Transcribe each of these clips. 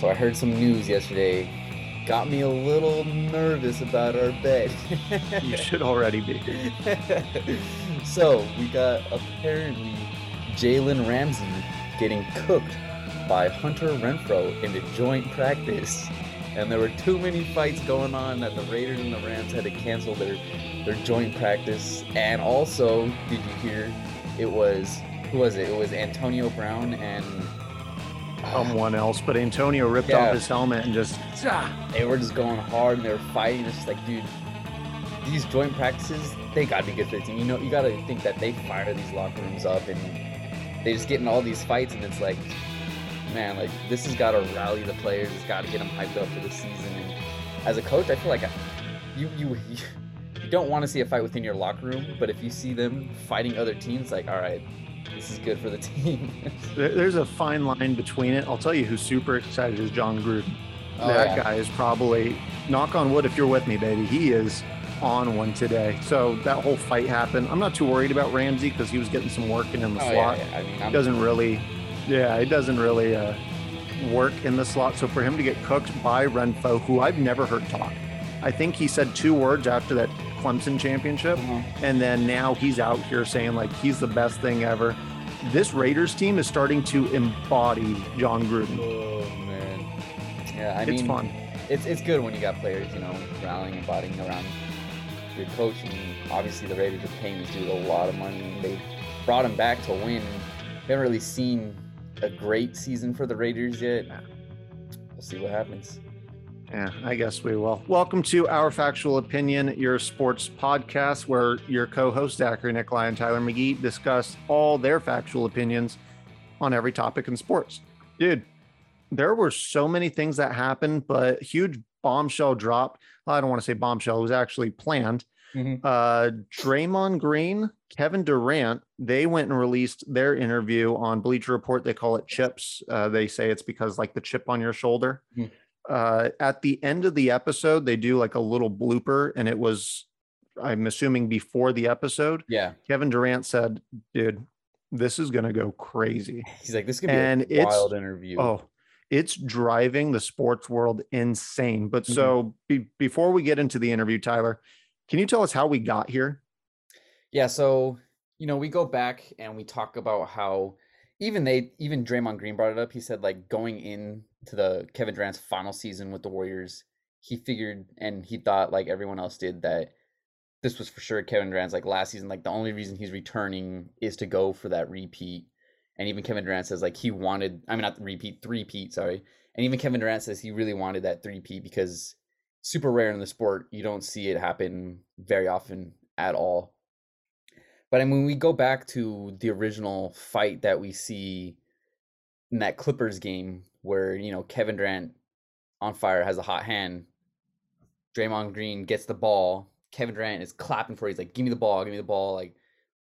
So I heard some news yesterday. Got me a little nervous about our bet. you should already be. so we got apparently Jalen Ramsey getting cooked by Hunter Renfrow in the joint practice. And there were too many fights going on that the Raiders and the Rams had to cancel their their joint practice. And also, did you hear it was who was it? It was Antonio Brown and someone else, but Antonio ripped yeah. off his helmet and just they were just going hard and they were fighting. It's like, dude, these joint practices, they gotta be good for the team. You know, you gotta think that they fire these locker rooms up and they just get in all these fights and it's like, man, like this has gotta rally the players. It's gotta get them hyped up for the season. And as a coach, I feel like I, you you you don't want to see a fight within your locker room, but if you see them fighting other teams, like, all right, this is good for the team. There's a fine line between it. I'll tell you who's super excited is Jon Gruden. Oh, that yeah. guy is probably knock on wood if you're with me, baby. He is on one today. So that whole fight happened. I'm not too worried about Ramsey because he was getting some work in, in the oh, slot. Yeah, yeah. I mean, it doesn't really, yeah, it doesn't really uh, work in the slot. So for him to get cooked by Renfrow, who I've never heard talk, I think he said two words after that Clemson championship, mm-hmm. and then now he's out here saying like he's the best thing ever. This Raiders team is starting to embody Jon Gruden. Oh man, yeah, I it's mean, fun. It's it's good when you got players, you know, rallying and embodying around your coach. And obviously, the Raiders are paying this dude a lot of money, and they brought him back to win. We haven't really seen a great season for the Raiders yet. We'll see what happens. Yeah, I guess we will. Welcome to Our Factual Opinion, your sports podcast, where your co hosts, Zachary Nikolai and Tyler McGee, discuss all their factual opinions on every topic in sports. Dude, there were so many things that happened, but huge bombshell dropped. Well, I don't want to say bombshell, it was actually planned. Mm-hmm. Uh, Draymond Green, Kevin Durant, they went and released their interview on Bleacher Report. They call it chips. Uh, they say it's because like the chip on your shoulder. Mm-hmm uh, at the end of the episode, they do like a little blooper, and it was, I'm assuming, before the episode. Yeah. Kevin Durant said, "Dude, this is gonna go crazy." He's like, "This could be and a wild interview." Oh, it's driving the sports world insane. But mm-hmm. so be, before we get into the interview, Tyler, can you tell us how we got here? Yeah. So you know, we go back and we talk about how even they, even Draymond Green brought it up. He said like going in to the Kevin Durant's final season with the Warriors, he figured and he thought like everyone else did that this was for sure Kevin Durant's like last season. Like the only reason he's returning is to go for that repeat. And even Kevin Durant says like he wanted, I mean not repeat, three peat, sorry. And even Kevin Durant says he really wanted that three peat because super rare in the sport. You don't see it happen very often at all. But I mean, when we go back to the original fight that we see in that Clippers game where you know Kevin Durant on fire has a hot hand. Draymond Green gets the ball. Kevin Durant is clapping for it. He's like, "Give me the ball, give me the ball." Like,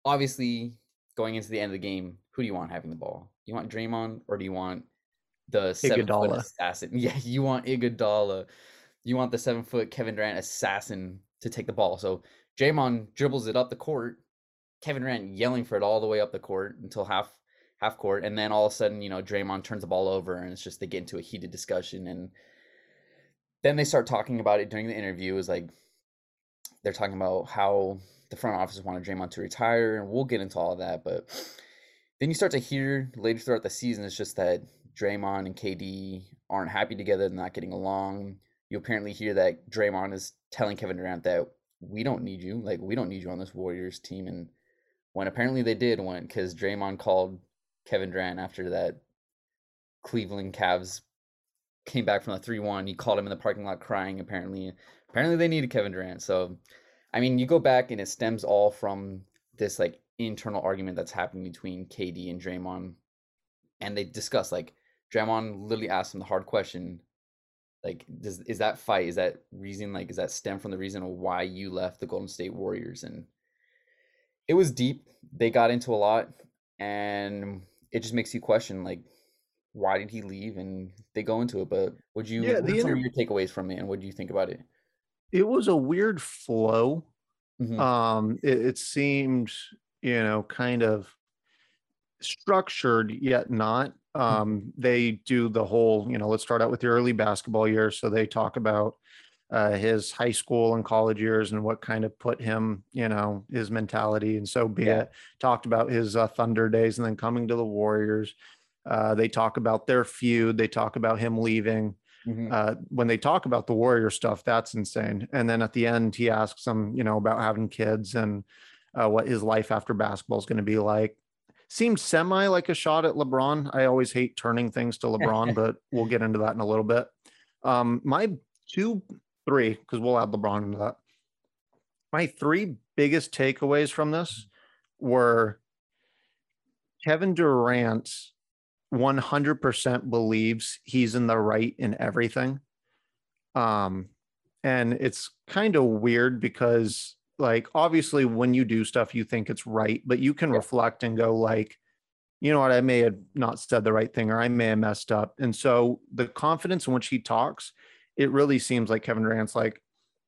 obviously, going into the end of the game, who do you want having the ball? You want Draymond or do you want the seven foot assassin? Yeah, you want Iguodala. You want the seven foot Kevin Durant assassin to take the ball. So Draymond dribbles it up the court. Kevin Durant yelling for it all the way up the court until half half court, and then all of a sudden, you know, Draymond turns the ball over, and it's just they get into a heated discussion, and then they start talking about it during the interview. Was like they're talking about how the front office wanted Draymond to retire, and we'll get into all of that, but then you start to hear later throughout the season, it's just that Draymond and KD aren't happy together, they're not getting along. You apparently hear that Draymond is telling Kevin Durant that we don't need you, like we don't need you on this Warriors team, and when apparently they did, when because Draymond called Kevin Durant after that Cleveland Cavs came back from the 3-1. He called him in the parking lot crying apparently. Apparently they needed Kevin Durant. So I mean, you go back and it stems all from this like internal argument that's happening between KD and Draymond. And they discuss like Draymond literally asked him the hard question like does is that fight is that reason like is that stem from the reason why you left the Golden State Warriors and it was deep. They got into a lot and it just makes you question like why did he leave and they go into it but would you yeah, the inter- your takeaways from it and what do you think about it it was a weird flow mm-hmm. um it, it seemed you know kind of structured yet not Um, they do the whole, you know, let's start out with your early basketball year. So they talk about uh, his high school and college years and what kind of put him, you know, his mentality and so be Yeah. it. Talked about his uh, Thunder days and then coming to the Warriors. Uh, they talk about their feud. They talk about him leaving. Mhm. Uh, when they talk about the Warrior stuff, that's insane. And then at the end, he asks them, you know, about having kids and uh, what his life after basketball is going to be like. Seemed semi like a shot at LeBron. I always hate turning things to LeBron, but we'll get into that in a little bit. Um, my two, three, because we'll add LeBron into that. My three biggest takeaways from this were Kevin Durant 100% believes he's in the right in everything. Um, and it's kind of weird because, like, obviously, when you do stuff, you think it's right, but you can Yeah. reflect and go, like, you know what, I may have not said the right thing or I may have messed up. And so the confidence in which he talks, it really seems like Kevin Durant's like,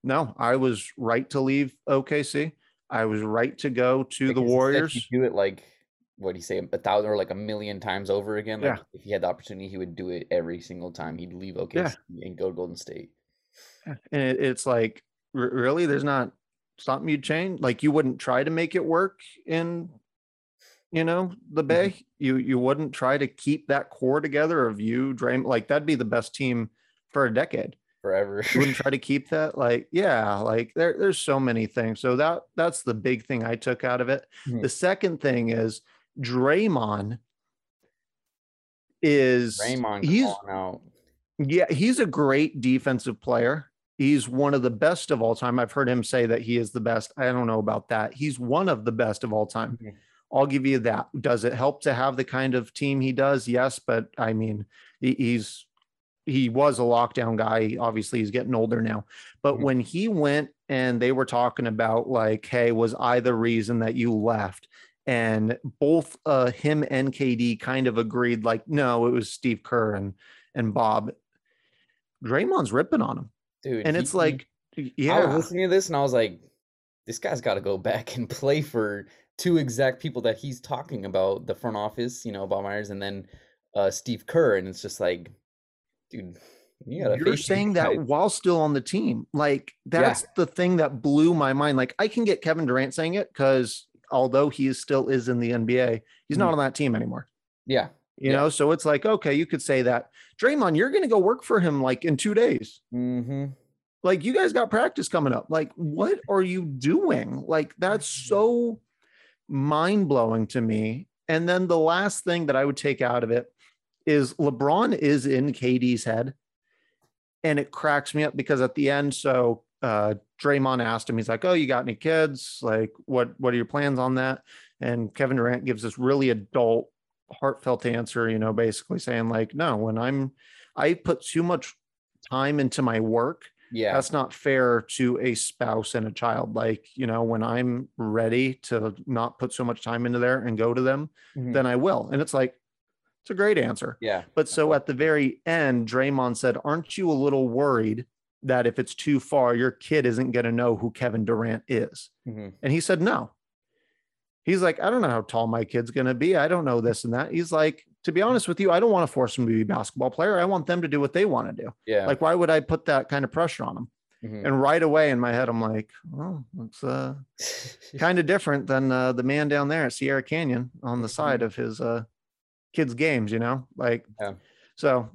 no, I was right to leave OKC. I was right to go to Like, the it's- it's like Warriors. do it like what do you say, a thousand or like a million times over again. Like Yeah. if he had the opportunity, he would do it every single time. He'd leave OKC and go to Golden State. and it, it's like really there's not something you'd change like you wouldn't try to make it work in you know the Mm-hmm. bay you you wouldn't try to keep that core together of you Draymond like that'd be the best team for a decade Forever. you wouldn't try to keep that like yeah like there there's so many things so that that's the big thing i took out of it Mhm. the second thing is Draymond is Draymond he's out. yeah, he's a great defensive player. He's one of the best of all time. I've heard him say that he is the best. I don't know about that. He's one of the best of all time. Mhm. I'll give you that. Does it help to have the kind of team he does? Yes, but I mean, he's he was a lockdown guy. Obviously, he's getting older now. But Mhm. when he went and they were talking about like, hey, was I the reason that you left? And both uh, him and KD kind of agreed, like, no, it was Steve Kerr and and Bob. Draymond's ripping on him, Dude. and he- it's he- yeah. I was listening to this and I was like, this guy's got to go back and play for two exact people that he's talking about the front office, you know, Bob Myers and then uh, Steve Kerr. And it's just like, dude, you you're saying that while still on the team. Like that's the thing that blew my mind. Like I can get Kevin Durant saying it because although he is still is in the NBA, he's not Mhm. on that team anymore. Yeah. You Yeah. know, so it's like, okay, you could say that. Draymond, you're gonna go work for him like in two days. Mm-hmm. Like you guys got practice coming up. Like, what are you doing? Like, that's so mind blowing to me. And then the last thing that I would take out of it is LeBron is in KD's head. And it cracks me up because at the end, so uh Draymond asked him, he's like, Oh, you got any kids? Like, what what are your plans on that? And Kevin Durant gives this really adult, heartfelt answer, you know, basically saying, like, no, when I'm I put too much time into my work Yeah. that's not fair to a spouse and a child like you know when i'm ready to not put so much time into there and go to them Mhm. then i will and it's like it's a great answer yeah. but so at the very end draymond said aren't you a little worried that if it's too far your kid isn't going to know who kevin durant is Mhm. and he said no he's like i don't know how tall my kid's going to be i don't know this and that he's like to be honest with you i don't want to force them to be a basketball player i want them to do what they want to do Yeah. like why would i put that kind of pressure on them Mhm. and right away in my head, I'm like, oh, it's uh, kind of different than uh, the man down there at Sierra Canyon on the side of his uh, kids' games, you know? Like, Yeah. so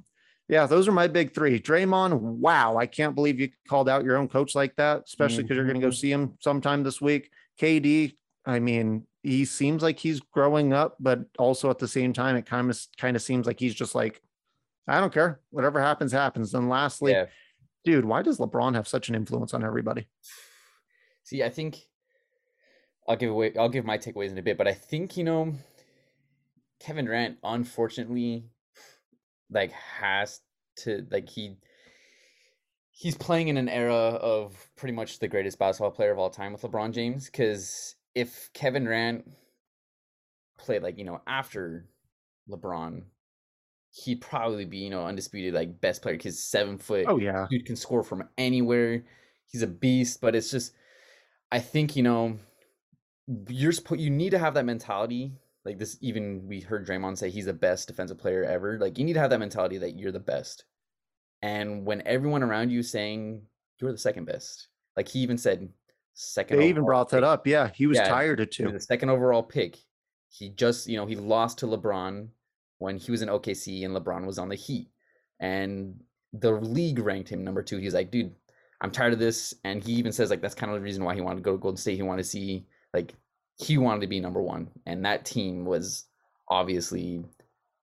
yeah, those are my big three. Draymond, wow, I can't believe you called out your own coach like that, especially because you're going to go mm-hmm. see him sometime this week. KD, I mean, he seems like he's growing up, but also at the same time, it kind of kind of seems like he's just like, I don't care, whatever happens, happens. Then lastly, yeah. dude, why does LeBron have such an influence on everybody? See, I think I'll give away I'll give my takeaways in a bit, but I think, you know, Kevin Durant unfortunately like has to like he he's playing in an era of pretty much the greatest basketball player of all time with LeBron James cuz if Kevin Durant played like, you know, after LeBron, he'd probably be, you know, undisputed like best player cuz 7 foot Oh yeah. dude can score from anywhere. He's a beast, but it's just I think, you know, you're supposed you need to have that mentality Like this, even we heard Draymond say he's the best defensive player ever. Like you need to have that mentality that you're the best. And when everyone around you is saying you're the second best, like he even said second. They even brought pick. that up. Yeah, he was Yeah, tired of two. the second overall pick. He just, you know, he lost to LeBron when he was in OKC and LeBron was on the Heat. And the league ranked him number two. He's like, dude, I'm tired of this. And he even says, like, that's kind of the reason why he wanted to go to Golden State. He wanted to see, like, he wanted to be number one. And that team was obviously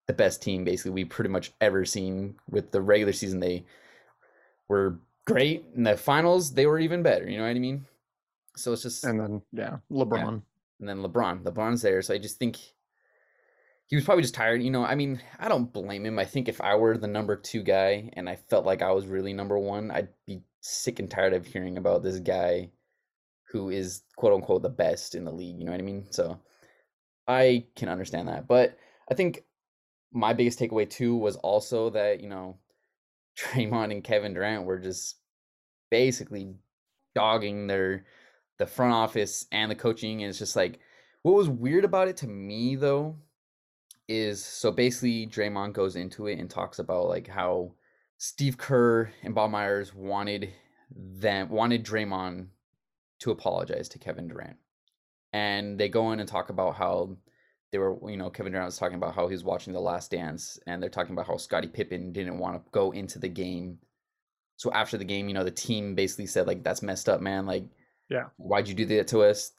the best team, basically, we pretty much ever seen with the regular season. They were great. In the finals, they were even better. You know what I mean? So it's just And then yeah, LeBron. and then LeBron. LeBron's there, so I just think he was probably just tired. You know, I mean, I don't blame him. I think if I were the number two guy and I felt like I was really number one, I'd be sick and tired of hearing about this guy who is quote unquote the best in the league. You know what I mean? So I can understand that. But I think my biggest takeaway too was also that, you know, Draymond and Kevin Durant were just basically dogging their the front office and the coaching and it's just like what was weird about it to me though is so basically Draymond goes into it and talks about like how Steve Kerr and Bob Myers wanted them wanted Draymond to apologize to Kevin Durant. And they go in and talk about how they were, you know, Kevin Durant was talking about how he was watching The Last Dance and they're talking about how Scottie Pippen didn't want to go into the game. So after the game, you know, the team basically said like that's messed up, man. Like Yeah. why'd you do that to us?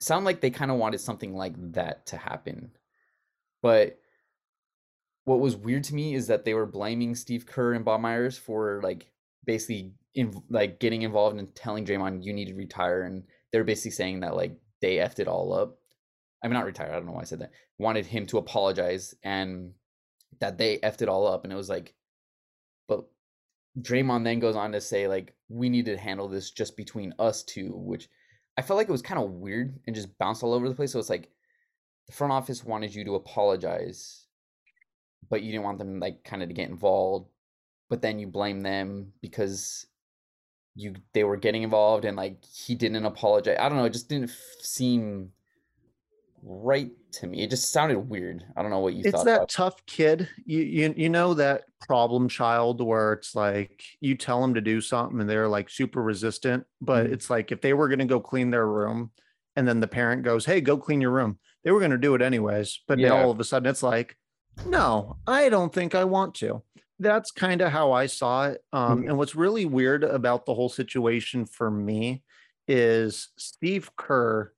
Sound like they kind of wanted something like that to happen. But what was weird to me is that they were blaming Steve Kerr and Bob Myers for like basically in like getting involved and telling Draymond you need to retire, and they're basically saying that like they effed it all up. I mean, not retire. I don't know why I said that. Wanted him to apologize and that they effed it all up, and it was like, but Draymond then goes on to say like we need to handle this just between us two, which I felt like it was kind of weird and just bounced all over the place. So it's like the front office wanted you to apologize, but you didn't want them like kind of to get involved. But then you blame them because you they were getting involved and like he didn't apologize. I don't know. It just didn't f- seem right to me. It just sounded weird. I don't know what you it's thought. that about- tough kid you, you you know that problem child where it's like you tell them to do something and they're like super resistant but Mhm. it's like if they were going to go clean their room and then the parent goes hey go clean your room they were going to do it anyways but now all of a sudden it's like no i don't think i want to that's kind of how i saw it um, Mhm. and what's really weird about the whole situation for me is steve kerr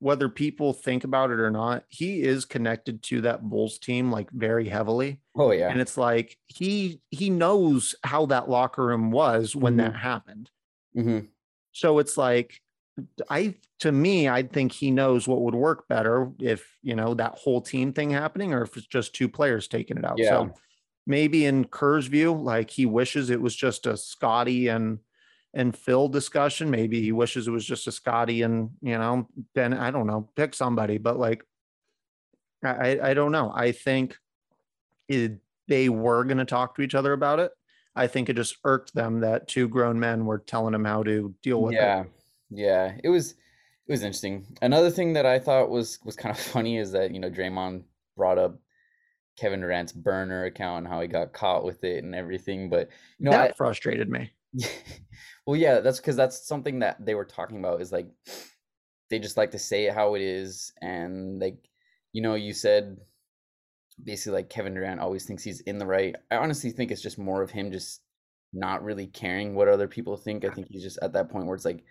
whether people think about it or not, he is connected to that Bulls team like very heavily. oh yeah. And it's like he he knows how that locker room was when that happened. hmm So it's like I to me, I think he knows what would work better if you know that whole team thing happening or if it's just two players taking it out. Yeah. So maybe in Kerr's view, like he wishes it was just a Scotty and and Phil discussion. Maybe he wishes it was just a Scotty and you know, then I don't know, pick somebody, but like I I- I don't know. I think it, they were going to talk to each other about it. I think it just irked them that two grown men were telling him how to deal with yeah it. Yeah, yeah it was it was interesting another thing that i thought was was kind of funny is that you know draymond brought up kevin durant's burner account and how he got caught with it and everything but you know that I, frustrated me. well yeah that's because that's something that they were talking about is like they just like to say it how it is and like you know you said basically like kevin durant always thinks he's in the right i honestly think it's just more of him just not really caring what other people think i think he's just at that point where it's like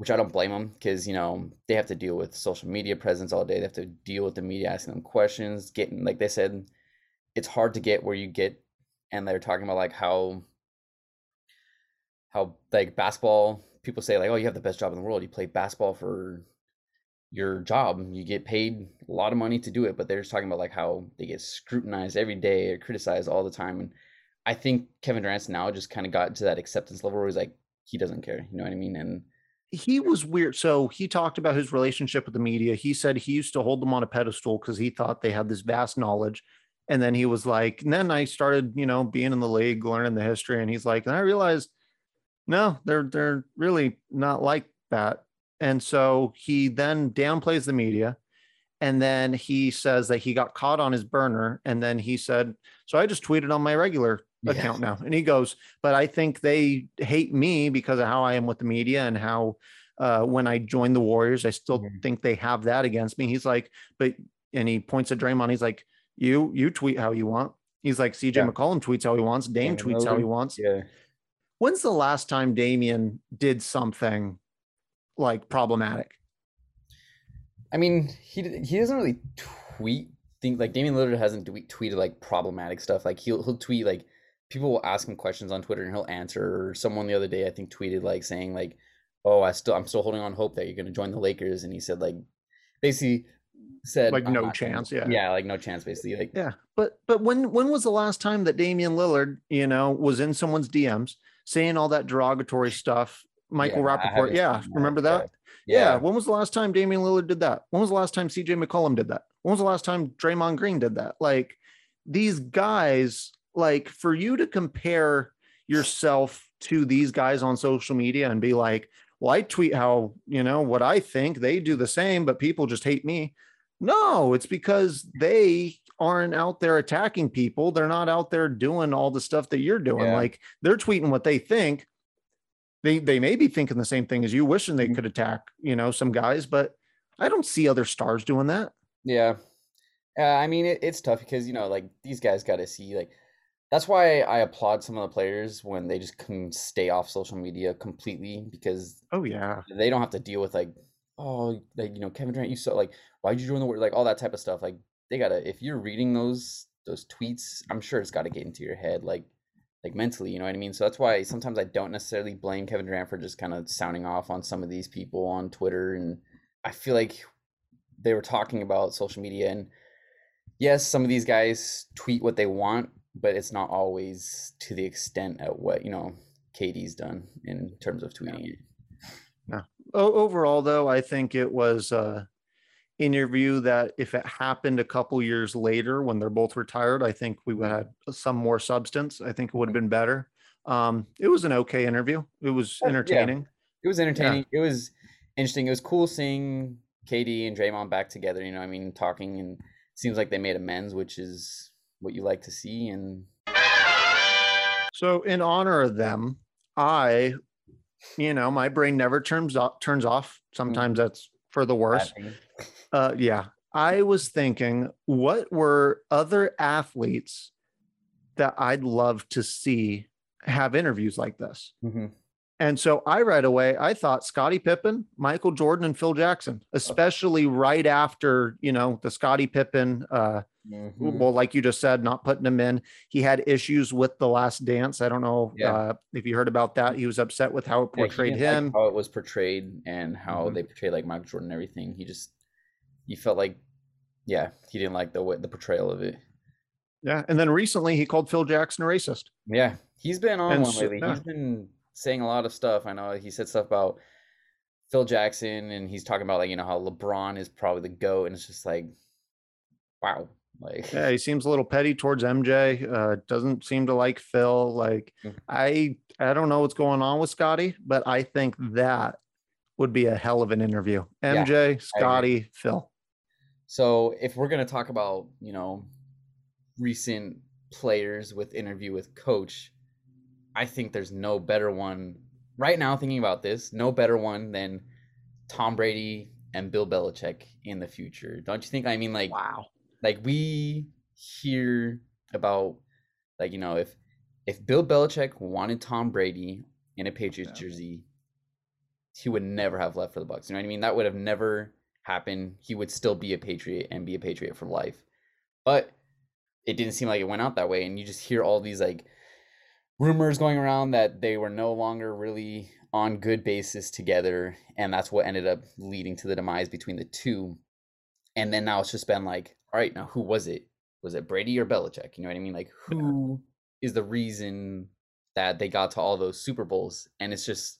which i don't blame them because you know they have to deal with social media presence all day they have to deal with the media asking them questions getting like they said it's hard to get where you get and they're talking about like how how like basketball people say like oh you have the best job in the world you play basketball for your job you get paid a lot of money to do it but they're just talking about like how they get scrutinized every day or criticized all the time and i think kevin durant's now just kind of got to that acceptance level where he's like he doesn't care you know what i mean and He was weird. So he talked about his relationship with the media. He said he used to hold them on a pedestal because he thought they had this vast knowledge. And then he was like, and then I started, you know, being in the league, learning the history. And he's like, and I realized, no, they're they're really not like that. And so he then downplays the media. and then he says that he got caught on his burner and then he said so i just tweeted on my regular Yeah. account now and he goes but i think they hate me because of how i am with the media and how uh, when i joined the warriors i still Mhm. think they have that against me he's like but and he points at Draymond he's like you you tweet how you want he's like cj Yeah. mccollum tweets how he wants dame tweets how he wants Yeah. when's the last time Damian did something like problematic I mean, he he doesn't really tweet think like Damian Lillard hasn't tweet, tweeted like problematic stuff. Like he'll he'll tweet like people will ask him questions on Twitter and he'll answer. Or someone the other day I think tweeted like saying like, "Oh, I still I'm still holding on hope that you're going to join the Lakers," and he said like basically said Like, no not gonna-" chance, yeah. yeah, like no chance basically. Like Yeah, but but when when was the last time that Damian Lillard, you know, was in someone's DMs saying all that derogatory stuff? Michael yeah, Rappaport, yeah, remember yeah. that? Yeah. When was the last time Damian Lillard did that? When was the last time CJ McCollum did that? When was the last time Draymond Green did that? Like these guys, like for you to compare yourself to these guys on social media and be like, well, I tweet how, you know, what I think they do the same, but people just hate me. No, it's because they aren't out there attacking people. They're not out there doing all the stuff that you're doing. Yeah. Like they're tweeting what they think. They they may be thinking the same thing as you, wishing they Mhm. could attack, you know, some guys, but I don't see other stars doing that. Yeah. Uh, I mean, it, it's tough because, you know, like these guys got to see, like, that's why I applaud some of the players when they just can stay off social media completely because Oh yeah. they don't have to deal with, like, oh, like, you know, Kevin Durant, you saw, like, why'd you join the war? Like, all that type of stuff. Like, they got to, if you're reading those, those tweets, I'm sure it's got to get into your head, like, like mentally, you know what I mean? So that's why sometimes I don't necessarily blame Kevin Durant for just kind of sounding off on some of these people on Twitter. And I feel like they were talking about social media and yes, some of these guys tweet what they want, but it's not always to the extent at what, you know, KD's done in terms of tweeting it. Overall though, I think it was a interview that if it happened a couple years later when they're both retired, I think we would have some more substance. I think it would have been better. Um, it was an okay interview. It was Oh, yeah. entertaining. It was entertaining. It was interesting. It was cool seeing KD and Draymond back together, you know, I mean, talking and seems like they made amends, which is what you like to see. And So in honor of them, I, you know, my brain never turns off turns off. Sometimes that's for the worse. Uh, yeah. I was thinking, what were other athletes that I'd love to see have interviews like this? Mhm. And so I right away, I thought Scottie Pippen, Michael Jordan, and Phil Jackson, especially right after, you know, the Scottie Pippen, uh, Mhm. well, like you just said, not putting him in. He had issues with the last dance. I don't know Yeah. uh, if you heard about that. He was upset with how it portrayed like him. how it was portrayed and how Mhm. they portrayed like Michael Jordan and everything. He just he felt like yeah, he didn't like the way the portrayal of it. Yeah. And then recently he called Phil Jackson a racist. Yeah, he's been on And one lately. yeah. He's been saying a lot of stuff. I know he said stuff about Phil Jackson and he's talking about like, you know, how LeBron is probably the GOAT and it's just like wow. Like Yeah, he seems a little petty towards MJ. Uh, doesn't seem to like Phil. Like Mhm. I, I don't know what's going on with Scotty, but I think that would be a hell of an interview. Yeah, MJ, Scotty, Phil. So if we're gonna talk about, you know, recent players with interview with coach, I think there's no better one right now thinking about this, no better one than Tom Brady and Bill Belichick in the future. Don't you think? I mean like Wow. Like we hear about like you know if if Bill Belichick wanted Tom Brady in a Patriots Yeah. jersey, he would never have left for the Bucs. You know what I mean? That would have never happened. He would still be a Patriot and be a Patriot for life. But it didn't seem like it went out that way, and you just hear all these like rumors going around that they were no longer really on good basis together, and that's what ended up leading to the demise between the two. And then now it's just been like, all right, now who was it? Was it Brady or Belichick? You know what I mean? Like, who is the reason that they got to all those Super Bowls? And it's just,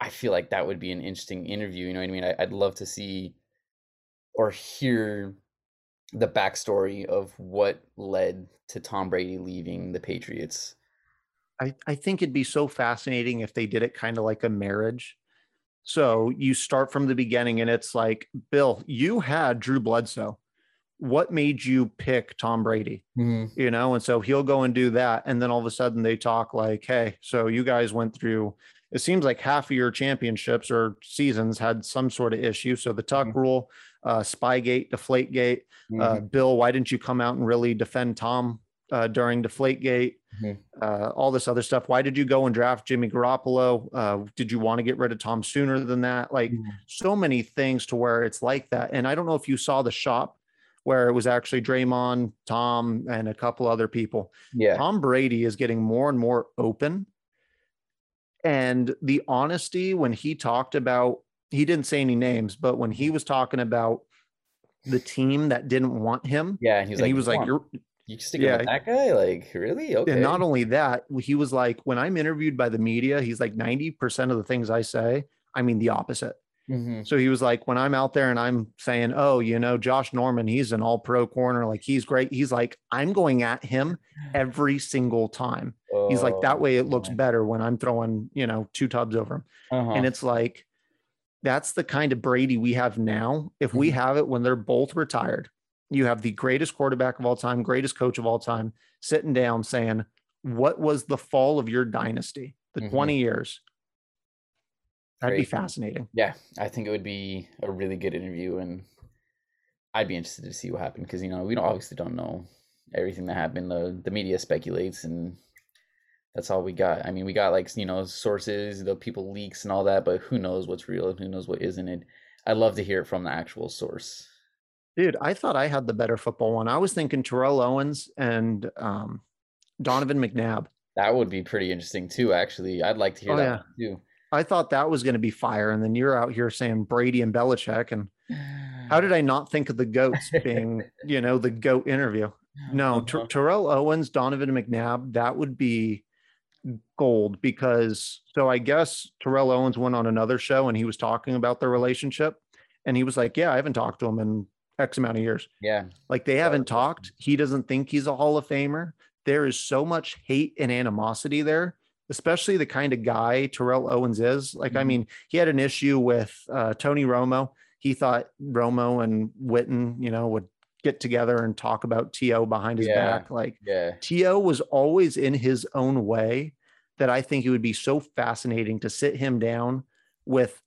I feel like that would be an interesting interview. You know what I mean? I, I'd love to see or hear the backstory of what led to Tom Brady leaving the Patriots. I, I think it'd be so fascinating if they did it kind of like a marriage. So you start from the beginning, and it's like, Bill, you had Drew Bledsoe. What made you pick Tom Brady? Mhm. You know, and so he'll go and do that. And then all of a sudden they talk like, hey, so you guys went through, it seems like half of your championships or seasons had some sort of issue. So the Tuck Mhm. rule, uh, Spygate, Deflategate, uh, Mhm. Bill, why didn't you come out and really defend Tom uh, during Deflategate? Mhm. Uh, all this other stuff. Why did you go and draft Jimmy Garoppolo? Uh, did you want to get rid of Tom sooner than that? Like Mhm. so many things to where it's like that. And I don't know if you saw the shop where it was actually Draymond, Tom, and a couple other people. yeah. Tom Brady is getting more and more open. And the honesty when he talked about, he didn't say any names, but when he was talking about the team that didn't want him, Yeah, and he was and like, he was like, "You're you sticking yeah. with that guy? Like, really? Okay." and not only that, he was like, when I'm interviewed by the media, he's like 90% of the things I say, I mean the opposite. Mhm. So he was like, when I'm out there and I'm saying, oh, you know, Josh Norman, he's an all pro corner, like he's great. He's like, I'm going at him every single time. He's like, that Oh, way it looks man. better when I'm throwing, you know, two tubs over him. Uh-huh. And it's like, that's the kind of Brady we have now. If we Mhm. have it when they're both retired, you have the greatest quarterback of all time, greatest coach of all time, sitting down saying, what was the fall of your dynasty? The Mhm. 20 years. That'd be fascinating. Yeah, I think it would be a really good interview, and I'd be interested to see what happened because you know we don't obviously don't know everything that happened. The the media speculates, and that's all we got. I mean, we got like you know sources, the people leaks and all that, but who knows what's real and who knows what isn't. It. I'd love to hear it from the actual source. Dude, I thought I had the better football one. I was thinking Terrell Owens and um, Donovan McNabb. That would be pretty interesting too. Actually, I'd like to hear Oh, that yeah. too. I thought that was going to be fire. And then you're out here saying Brady and Belichick. And how did I not think of the GOATs being, you know, the GOAT interview? No, Ter- Uh-huh. Terrell Owens, Donovan McNabb, that would be gold because so I guess Terrell Owens went on another show and he was talking about their relationship. And he was like, Yeah, I haven't talked to him in X amount of years. Yeah, Like they haven't talked. He doesn't think he's a Hall of Famer. There is so much hate and animosity there, especially the kind of guy Terrell Owens is. Like, I Mhm. mean, he had an issue with uh, Tony Romo. He thought Romo and Witten, you know, would get together and talk about T.O. behind his Yeah. back. Like, yeah, T.O. was always in his own way that I think it would be so fascinating to sit him down with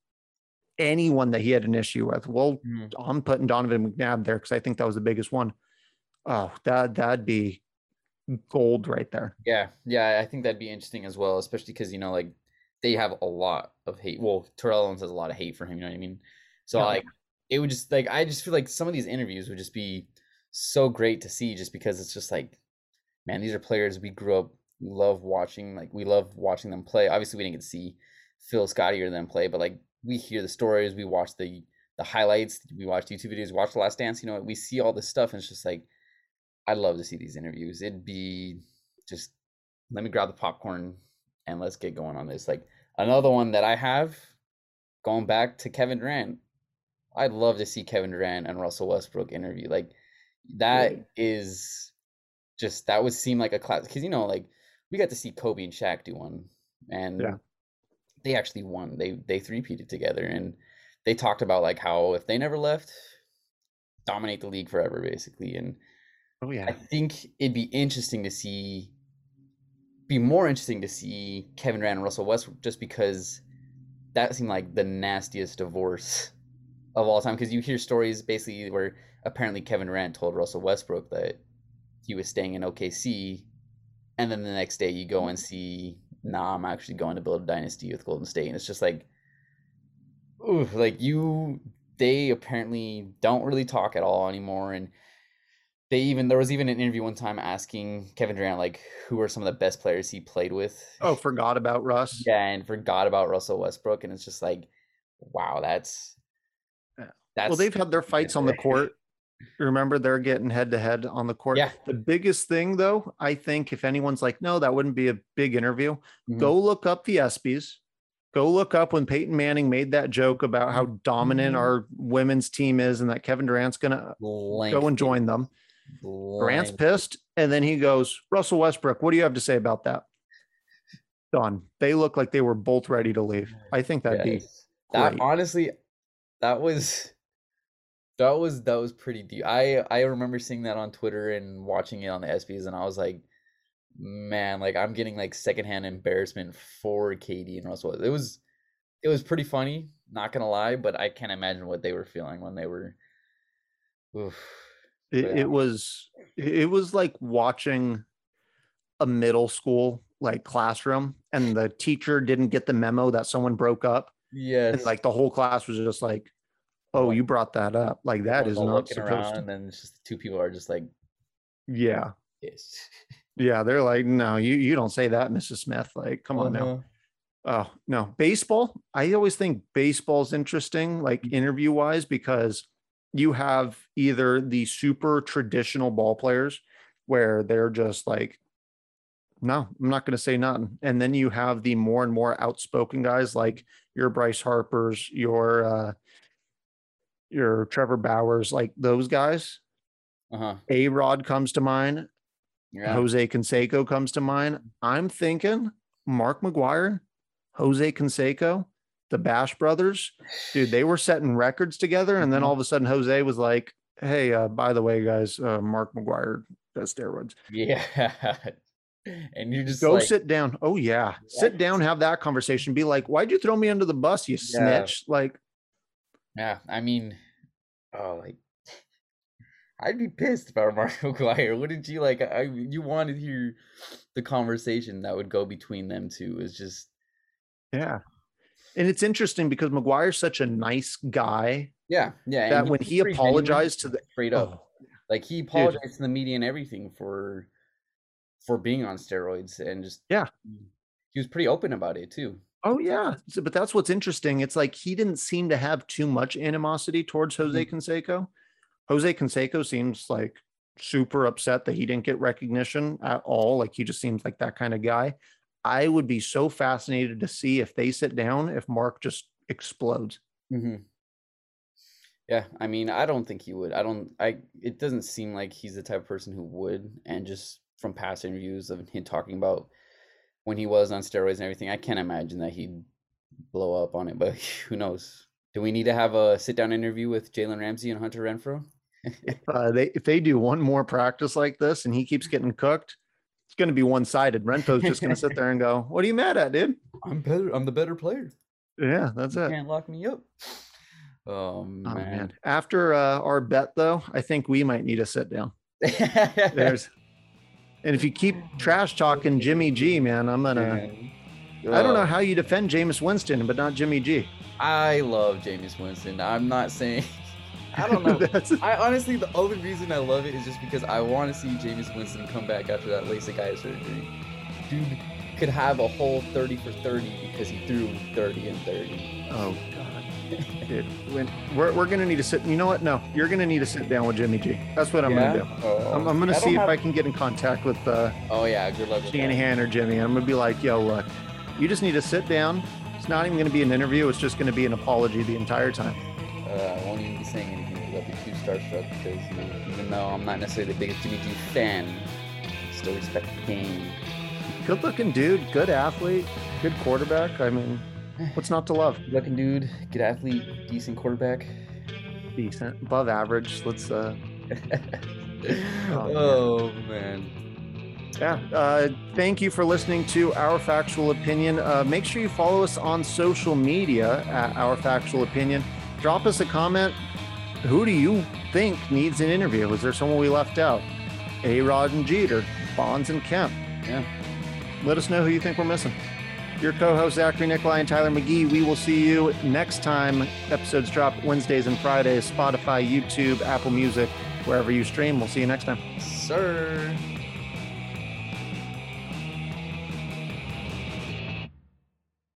anyone that he had an issue with. Well, Mhm. I'm putting Donovan McNabb there because I think that was the biggest one. Oh, that that'd be gold right there. yeah, yeah. I think that'd be interesting as well, especially because you know, like they have a lot of hate. Well, Terrell Owens has a lot of hate for him. You know what I mean? So Yeah. like, it would just like I just feel like some of these interviews would just be so great to see, just because it's just like, man, these are players we grew up, we love watching. Like we love watching them play. Obviously, we didn't get to see Phil Scotty or them play, but like we hear the stories, we watch the the highlights, we watch YouTube videos, watch The Last Dance. You know, we see all this stuff, and it's just like, I'd love to see these interviews. It'd be just let me grab the popcorn and let's get going on this. Like another one that I have going back to Kevin Durant. I'd love to see Kevin Durant and Russell Westbrook interview. Like that Really? is just that would seem like a class because you know like we got to see Kobe and Shaq do one and Yeah. they actually won. They they three-peated together and they talked about like how if they never left, dominate the league forever basically. And Oh I think it'd be interesting to see, be more interesting to see Kevin Durant and Russell Westbrook just because that seemed like the nastiest divorce of all time. Because you hear stories basically where apparently Kevin Durant told Russell Westbrook that he was staying in OKC, and then the next day you go and mm-hmm. see, nah, I'm actually going to build a dynasty with Golden State, and it's just like, ooh, like you, they apparently don't really talk at all anymore, and they even there was even an interview one time asking Kevin Durant like who are some of the best players he played with. Oh, forgot about Russ. yeah, and forgot about Russell Westbrook, and it's just like, wow, that's Yeah. that's Well, they've had their fights on the court. Remember, they're getting head to head on the court. Yeah. The biggest thing, though, I think, if anyone's like, no, that wouldn't be a big interview, Mhm. go look up the ESPYS. Go look up when Peyton Manning made that joke about how dominant Mhm. our women's team is and that Kevin Durant's going to go and join them. Lengthy. pissed. And then he goes, Russell Westbrook, what do you have to say about that? Done. They look like they were both ready to leave. I think that'd be Yes. That honestly, that was that was that was pretty deep. I I remember seeing that on Twitter and watching it on the ESPYs, and I was like, man, like I'm getting like secondhand embarrassment for KD and Russell. It was it was pretty funny, not gonna lie, but I can't imagine what they were feeling when they were. Oof. It, Yeah. it was it was like watching a middle school like classroom and the teacher didn't get the memo that someone broke up Yes. and like the whole class was just like oh you brought that up like that is not supposed to and then it's just the two people are just like yeah pissed. yeah they're like no you you don't say that mrs smith like come on now Uh-huh. Oh, no. Baseball, I always think baseball's interesting, like interview wise, because you have either the super traditional ball players where they're just like, no, I'm not going to say nothing. And then you have the more and more outspoken guys like your Bryce Harper's, your, uh, your Trevor Bauers, like those guys. Uh-huh. A Rod comes to mind. Yeah. Jose Canseco comes to mind. I'm thinking Mark McGwire, Jose Canseco, the Bash brothers, dude, they were setting records together. And then Mhm. all of a sudden, Jose was like, Hey, uh, by the way, guys, uh, Mark McGwire does steroids. Yeah. and you just Go like, sit down. Oh, yeah. Sit down, have that conversation. Be like, Why'd you throw me under the bus, you Yeah. snitch? Like, Yeah, I mean, oh, like I'd be pissed if I were Mark McGwire. Wouldn't you? Like, I you want to hear the conversation that would go between them two. Is just yeah. And it's interesting because McGwire's such a nice guy yeah, yeah. that when he pretty genuine, apologized to the straight up, oh, like he apologized to the media and everything for for being on steroids and just Yeah. he was pretty open about it too. Oh yeah, So- but that's what's interesting. It's like he didn't seem to have too much animosity towards Jose mm-hmm. Canseco. Jose Canseco seems like super upset that he didn't get recognition at all. Like he just seems like that kind of guy. I would be so fascinated to see if they sit down, if Mark just explodes. hmm Yeah, I mean, I don't think he would. I don't. I. It doesn't seem like he's the type of person who would. And just from past interviews of him talking about when he was on steroids and everything, I can't imagine that he'd blow up on it. But who knows? Do we need to have a sit down interview with Jalen Ramsey and Hunter Renfrow? Uh, they if they do one more practice like this and he keeps getting cooked, it's going to be one sided. Rento's just going to sit there and go, "What are you mad at, dude?" I'm better. I'm the better player. Yeah, that's You it. can't lock me up. Oh Oh man. man! After uh, our bet, though, I think we might need to sit down. There's, and if you keep trash talking Jimmy G, man, I'm gonna. Man. I don't know Oh, how you defend Jameis Winston, but not Jimmy G. I love Jameis Winston. I'm not saying. I don't know. I honestly, the only reason I love it is just because I want to see Jameis Winston come back after that LASIK eye surgery. Dude could have a whole 30 for 30 because he threw 30 and 30. oh god, dude, when, we're we're gonna need to sit. You know what? No, you're gonna need to sit down with Jimmy G. That's what I'm gonna do. Oh, I'm, I'm gonna I see if have- I can get in contact with uh, Oh yeah, good luck. Shanahan or Jimmy. I'm gonna be like, yo, look, you just need to sit down. It's not even gonna be an interview. It's just gonna be an apology the entire time. Uh, I won't even be saying anything I'll be too starstruck because you know, even though I'm not necessarily the biggest Jimmy G fan, I still respect the game. Good looking dude, good athlete, good quarterback. I mean, what's not to love? Good looking dude, good athlete, decent quarterback. Decent, above average. Let's uh oh man. yeah. Uh thank you for listening to our factual opinion. Uh make sure you follow us on social media at our factual opinion. Drop us a comment. Who do you think needs an interview? Was there someone we left out? A Rod and Jeter, Bonds and Kent. Yeah. Let us know who you think we're missing. Your co-host Zachary Nikolai and Tyler McGee. We will see you next time. Episodes drop Wednesdays and Fridays. Spotify, YouTube, Apple Music, wherever you stream. We'll see you next time. Sir.